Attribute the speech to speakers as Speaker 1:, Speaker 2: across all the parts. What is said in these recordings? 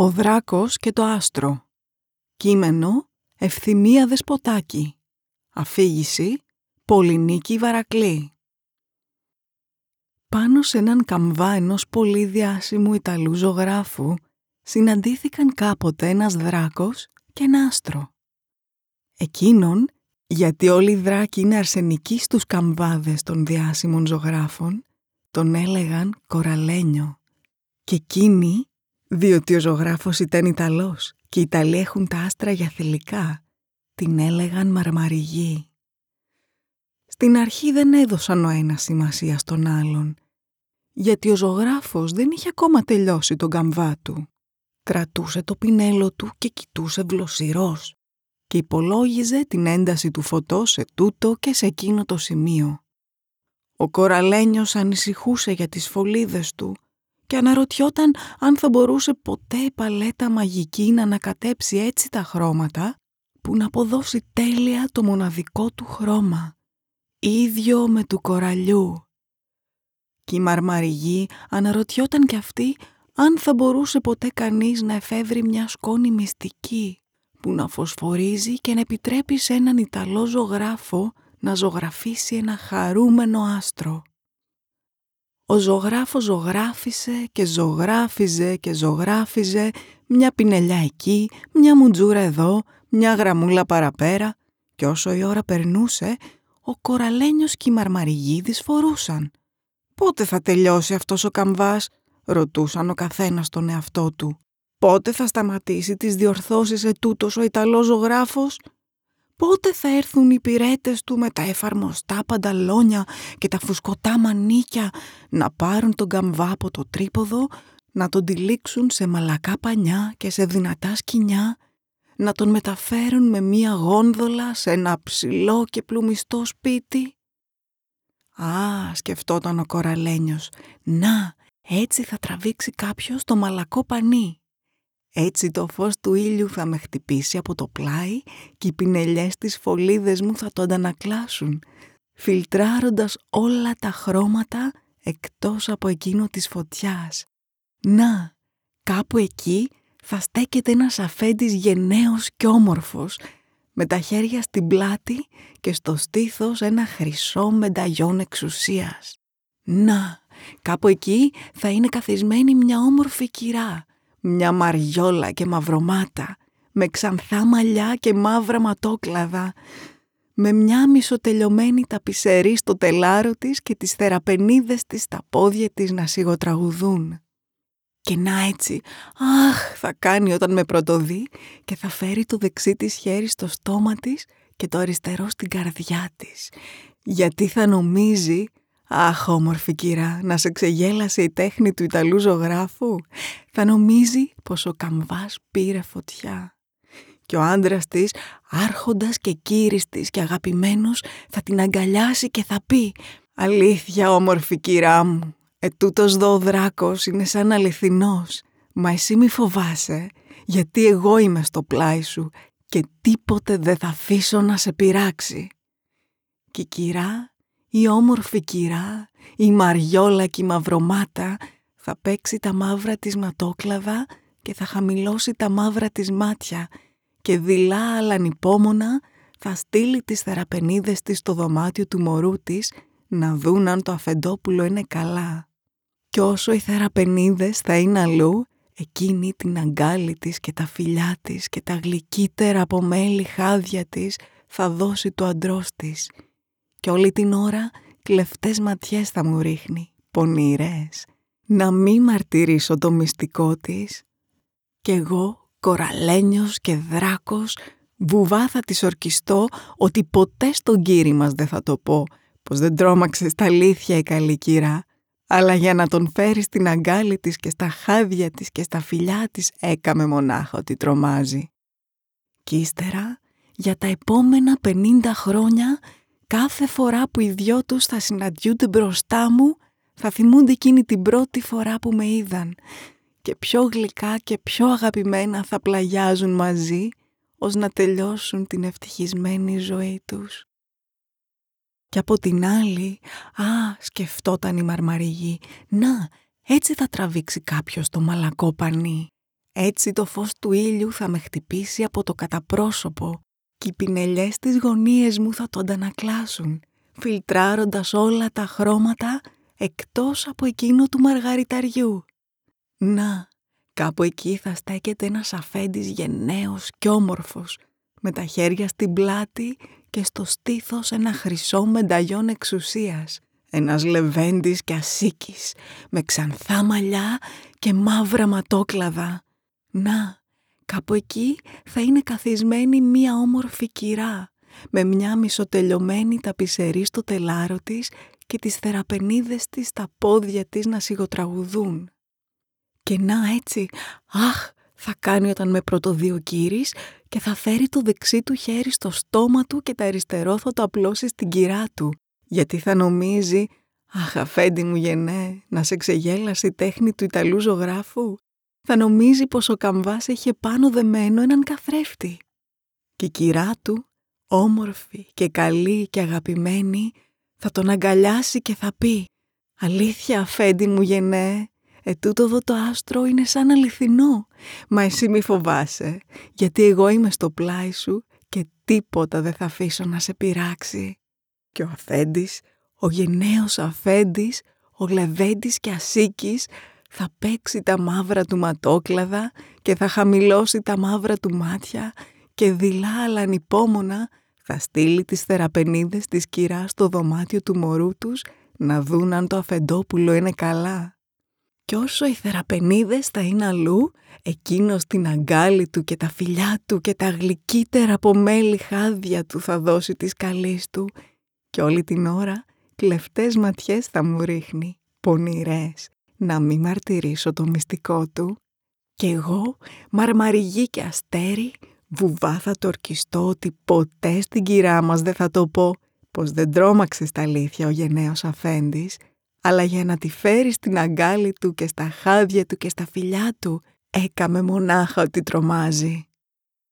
Speaker 1: Ο δράκος και το άστρο Κείμενο Ευθυμία Δεσποτάκη Αφήγηση Πολυνίκη Βαρακλή Πάνω σε έναν καμβά ενός πολύ διάσημου Ιταλού ζωγράφου συναντήθηκαν κάποτε ένας δράκος και ένα άστρο. Εκείνον, γιατί όλοι οι δράκοι είναι αρσενικοί στους καμβάδες των διάσημων ζωγράφων, τον έλεγαν κοραλένιο. Και εκείνη, διότι ο ζωγράφος ήταν Ιταλός και οι Ιταλοί έχουν τα άστρα για θηλυκά, την έλεγαν μαρμαριγή. Στην αρχή δεν έδωσαν ο ένας σημασία στον άλλον, γιατί ο ζωγράφος δεν είχε ακόμα τελειώσει τον καμβά του. Κρατούσε το πινέλο του και κοιτούσε βλοσιρός και υπολόγιζε την ένταση του φωτός σε τούτο και σε εκείνο το σημείο. Ο κοραλένιος ανησυχούσε για τις φωλίδες του και αναρωτιόταν αν θα μπορούσε ποτέ η παλέτα μαγική να ανακατέψει έτσι τα χρώματα που να αποδώσει τέλεια το μοναδικό του χρώμα, ίδιο με του κοραλιού. Και η μαρμαριγή αναρωτιόταν κι αυτή αν θα μπορούσε ποτέ κανείς να εφεύρει μια σκόνη μυστική που να φωσφορίζει και να επιτρέπει σε έναν Ιταλό ζωγράφο να ζωγραφίσει ένα χαρούμενο άστρο. Ο ζωγράφος ζωγράφισε και ζωγράφιζε και ζωγράφιζε μια πινελιά εκεί, μια μουτζούρα εδώ, μια γραμμούλα παραπέρα και όσο η ώρα περνούσε, ο κοραλένιος και η μαρμαριγίδης φορούσαν. «Πότε θα τελειώσει αυτός ο καμβάς» ρωτούσαν ο καθένας τον εαυτό του. «Πότε θα σταματήσει τις διορθώσεις ετούτος ο Ιταλός ζωγράφος» Πότε θα έρθουν οι πυρέτες του με τα εφαρμοστά πανταλόνια και τα φουσκωτά μανίκια να πάρουν τον καμβά από το τρίποδο, να τον τυλίξουν σε μαλακά πανιά και σε δυνατά σκοινιά, να τον μεταφέρουν με μία γόνδολα σε ένα ψηλό και πλουμιστό σπίτι; Α, σκεφτόταν ο κοραλένιος, να, έτσι θα τραβήξει κάποιος το μαλακό πανί. Έτσι το φως του ήλιου θα με χτυπήσει από το πλάι και οι πινελιές της φωλίδες μου θα το αντανακλάσουν, φιλτράροντας όλα τα χρώματα εκτός από εκείνο της φωτιάς. Να, κάπου εκεί θα στέκεται ένας αφέντης γενναίος και όμορφος, με τα χέρια στην πλάτη και στο στήθος ένα χρυσό μενταγιόν εξουσίας. Να, κάπου εκεί θα είναι καθισμένη μια όμορφη κυρά, μια μαριόλα και μαυρομάτα, με ξανθά μαλλιά και μαύρα ματόκλαδα, με μια μισοτελειωμένη ταπισερή στο τελάρο της και τις θεραπενίδες της στα πόδια της να σιγοτραγουδούν. Και να έτσι, αχ, θα κάνει όταν με πρωτοδεί και θα φέρει το δεξί της χέρι στο στόμα της και το αριστερό στην καρδιά της. Γιατί θα νομίζει Αχ, όμορφη κυρά, να σε ξεγέλασε η τέχνη του Ιταλού ζωγράφου. Θα νομίζει πως ο καμβάς πήρε φωτιά. Και ο άντρας της, άρχοντας και κύρις της και αγαπημένος, θα την αγκαλιάσει και θα πει «Αλήθεια, όμορφη κυρά μου, ετούτος δω ο δράκος είναι σαν αληθινός. Μα εσύ μη φοβάσαι, γιατί εγώ είμαι στο πλάι σου και τίποτε δεν θα αφήσω να σε πειράξει». Και η κυρά η όμορφη κυρά, η μαριόλα και η μαυρομάτα θα παίξει τα μαύρα της ματόκλαδα και θα χαμηλώσει τα μαύρα της μάτια και δειλά αλλά ανυπόμονα θα στείλει τις θεραπενίδες της στο δωμάτιο του μωρού της να δουν αν το αφεντόπουλο είναι καλά. Κι όσο οι θεραπενίδες θα είναι αλλού, εκείνη την αγκάλη της και τα φιλιά της και τα γλυκύτερα από μέλι χάδια της θα δώσει το αντρός της και όλη την ώρα κλεφτές ματιές θα μου ρίχνει, πονηρές, να μη μαρτυρήσω το μυστικό της. Κι εγώ, κοραλένιος και δράκος, βουβά θα της ορκιστώ ότι ποτέ στον κύρι μας δεν θα το πω, πως δεν τρόμαξε στα αλήθεια η καλή κυρά, αλλά για να τον φέρεις στην αγκάλη της και στα χάδια της και στα φιλιά της έκαμε μονάχα ότι τρομάζει. Κι ύστερα, για τα επόμενα πενήντα χρόνια, κάθε φορά που οι δυο τους θα συναντιούνται μπροστά μου, θα θυμούνται εκείνη την πρώτη φορά που με είδαν και πιο γλυκά και πιο αγαπημένα θα πλαγιάζουν μαζί ως να τελειώσουν την ευτυχισμένη ζωή τους. Και από την άλλη, α, σκεφτόταν η μαρμαριγή, να, έτσι θα τραβήξει κάποιος το μαλακό πανί. Έτσι το φως του ήλιου θα με χτυπήσει από το καταπρόσωπο και οι πινελιές της γωνίες μου θα το αντανακλάσουν, φιλτράροντας όλα τα χρώματα εκτός από εκείνο του μαργαριταριού. Να, κάπου εκεί θα στέκεται ένας αφέντης γενναίος κι όμορφος, με τα χέρια στην πλάτη και στο στήθος ένα χρυσό μενταγιόν εξουσίας, ένας λεβέντης και ασίκης, με ξανθά μαλλιά και μαύρα ματόκλαδα. Να, κάπου εκεί θα είναι καθισμένη μία όμορφη κυρά, με μια μισοτελειωμένη ταπισερή στο τελάρο της και τις θεραπενίδες της στα πόδια της να σιγοτραγουδούν. Και να έτσι, αχ, θα κάνει όταν με πρωτοδεί ο κύρις και θα φέρει το δεξί του χέρι στο στόμα του και τα αριστερό θα το απλώσει στην κυρά του, γιατί θα νομίζει «Αχ, αφέντη μου γεννέ, να σε ξεγέλασε η τέχνη του Ιταλού ζωγράφου». Θα νομίζει πως ο καμβάς έχει πάνω δεμένο έναν καθρέφτη. Και η κυρά του, όμορφη και καλή και αγαπημένη, θα τον αγκαλιάσει και θα πει «Αλήθεια, αφέντη μου γεννέ, ε, τούτο εδώ το άστρο είναι σαν αληθινό. Μα εσύ μη φοβάσαι, γιατί εγώ είμαι στο πλάι σου και τίποτα δεν θα αφήσω να σε πειράξει. Και ο αφέντης, ο γενναίος αφέντης, ο Λεβέντης και Ασίκης θα παίξει τα μαύρα του ματόκλαδα και θα χαμηλώσει τα μαύρα του μάτια και δειλά αλλά ανυπόμονα θα στείλει τις θεραπενίδες της κυράς στο δωμάτιο του μωρού τους να δουν αν το αφεντόπουλο είναι καλά. Κι όσο οι θεραπενίδες θα είναι αλλού, εκείνος την αγκάλη του και τα φιλιά του και τα γλυκύτερα από μέλι χάδια του θα δώσει της καλής του και όλη την ώρα κλεφτές ματιές θα μου ρίχνει, πονηρές, να μην μαρτυρήσω το μυστικό του. Κι εγώ, μαρμαριγή και αστέρι, βουβά θα το ορκιστώ ότι ποτέ στην κυρά μας δεν θα το πω πως δεν τρόμαξε στα αλήθεια ο γενναίος αφέντης αλλά για να τη φέρει στην αγκάλη του και στα χάδια του και στα φιλιά του, έκαμε μονάχα ότι τρομάζει.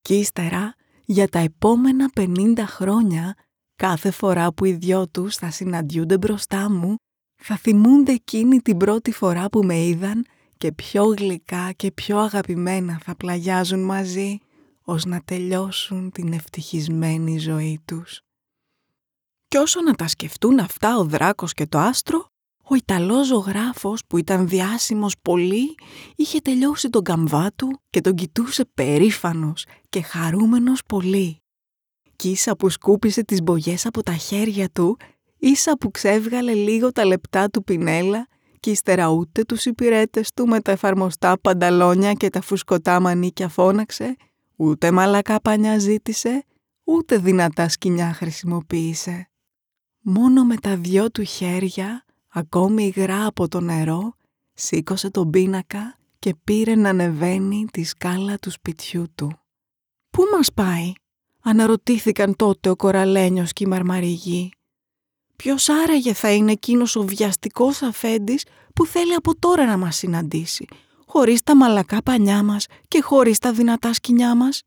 Speaker 1: Κι ύστερα, για τα επόμενα πενήντα χρόνια, κάθε φορά που οι δυο τους θα συναντιούνται μπροστά μου, θα θυμούνται εκείνη την πρώτη φορά που με είδαν και πιο γλυκά και πιο αγαπημένα θα πλαγιάζουν μαζί, ως να τελειώσουν την ευτυχισμένη ζωή τους. Κι όσο να τα σκεφτούν αυτά ο δράκος και το άστρο, ο Ιταλός ζωγράφος που ήταν διάσημος πολύ είχε τελειώσει τον καμβά του και τον κοιτούσε περήφανος και χαρούμενος πολύ. Κι ίσα που σκούπισε τις μπογιές από τα χέρια του, ίσα που ξέβγαλε λίγο τα λεπτά του πινέλα και ύστερα ούτε τους υπηρέτες του με τα εφαρμοστά πανταλόνια και τα φουσκωτά μανίκια φώναξε, ούτε μαλακά πανιά ζήτησε, ούτε δυνατά σκηνιά χρησιμοποίησε. Μόνο με τα δυο του χέρια ακόμη υγρά από το νερό, σήκωσε τον πίνακα και πήρε να ανεβαίνει τη σκάλα του σπιτιού του. «Πού μας πάει» αναρωτήθηκαν τότε ο κοραλένιος και η μαρμαριγή. Ποιος άραγε θα είναι εκείνος ο βιαστικός αφέντης που θέλει από τώρα να μας συναντήσει, χωρίς τα μαλακά πανιά μας και χωρίς τα δυνατά σκηνιά μας;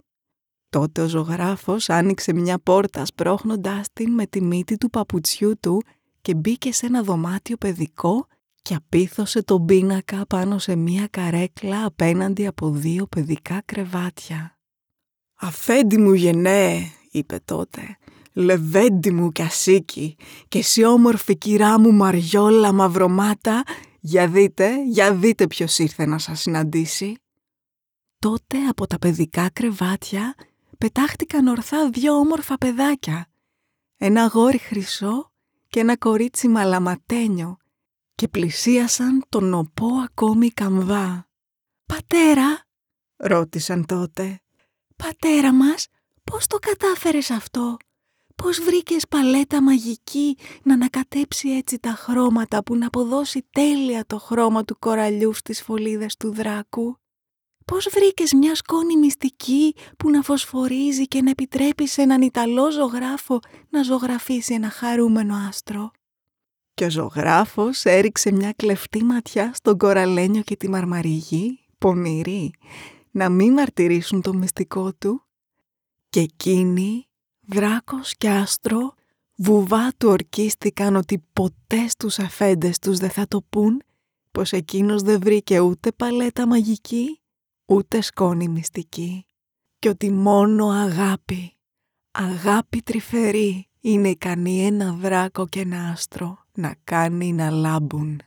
Speaker 1: Τότε ο ζωγράφος άνοιξε μια πόρτα σπρώχνοντάς την με τη μύτη του παπουτσιού του και μπήκε σε ένα δωμάτιο παιδικό και απίθωσε τον πίνακα πάνω σε μία καρέκλα απέναντι από δύο παιδικά κρεβάτια. «Αφέντη μου γενναίε», είπε τότε, «λεβέντη μου κι ασίκι και εσύ όμορφη κυρά μου μαριόλα μαυρομάτα, για δείτε, για δείτε ποιος ήρθε να σας συναντήσει». Τότε από τα παιδικά κρεβάτια πετάχτηκαν ορθά δύο όμορφα παιδάκια. Ένα γόρι χρυσό και ένα κορίτσι μαλαματένιο και πλησίασαν τον οπό ακόμη καμβά. «Πατέρα», ρώτησαν τότε, «πατέρα μας, πώς το κατάφερες αυτό, πώς βρήκες παλέτα μαγική να ανακατέψει έτσι τα χρώματα που να αποδώσει τέλεια το χρώμα του κοραλιού στις φωλίδες του δράκου». Πώς βρήκες μια σκόνη μυστική που να φωσφορίζει και να επιτρέπει σε έναν Ιταλό ζωγράφο να ζωγραφίσει ένα χαρούμενο άστρο; Και ο ζωγράφος έριξε μια κλεφτή ματιά στον κοραλένιο και τη μαρμαριγή, πονηρή, να μην μαρτυρήσουν το μυστικό του. Και εκείνοι, δράκος και άστρο, βουβά του ορκίστηκαν ότι ποτές στους αφέντες τους δεν θα το πούν πως εκείνος δεν βρήκε ούτε παλέτα μαγική, ούτε σκόνη μυστική και ότι μόνο αγάπη, αγάπη τρυφερή είναι ικανή ένα δράκο και ένα άστρο να κάνει να λάμπουν.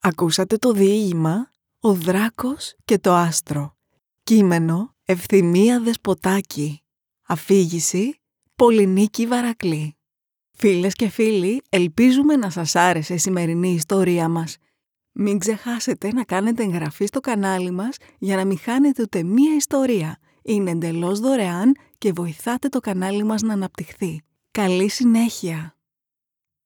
Speaker 1: Ακούσατε το διήγημα «Ο δράκος και το άστρο». Κείμενο Ευθυμία Δεσποτάκη. Αφήγηση Πολυνίκη Βαρακλή. Φίλες και φίλοι, ελπίζουμε να σας άρεσε η σημερινή ιστορία μας. Μην ξεχάσετε να κάνετε εγγραφή στο κανάλι μας για να μην χάνετε ούτε μία ιστορία. Είναι εντελώς δωρεάν και βοηθάτε το κανάλι μας να αναπτυχθεί. Καλή συνέχεια!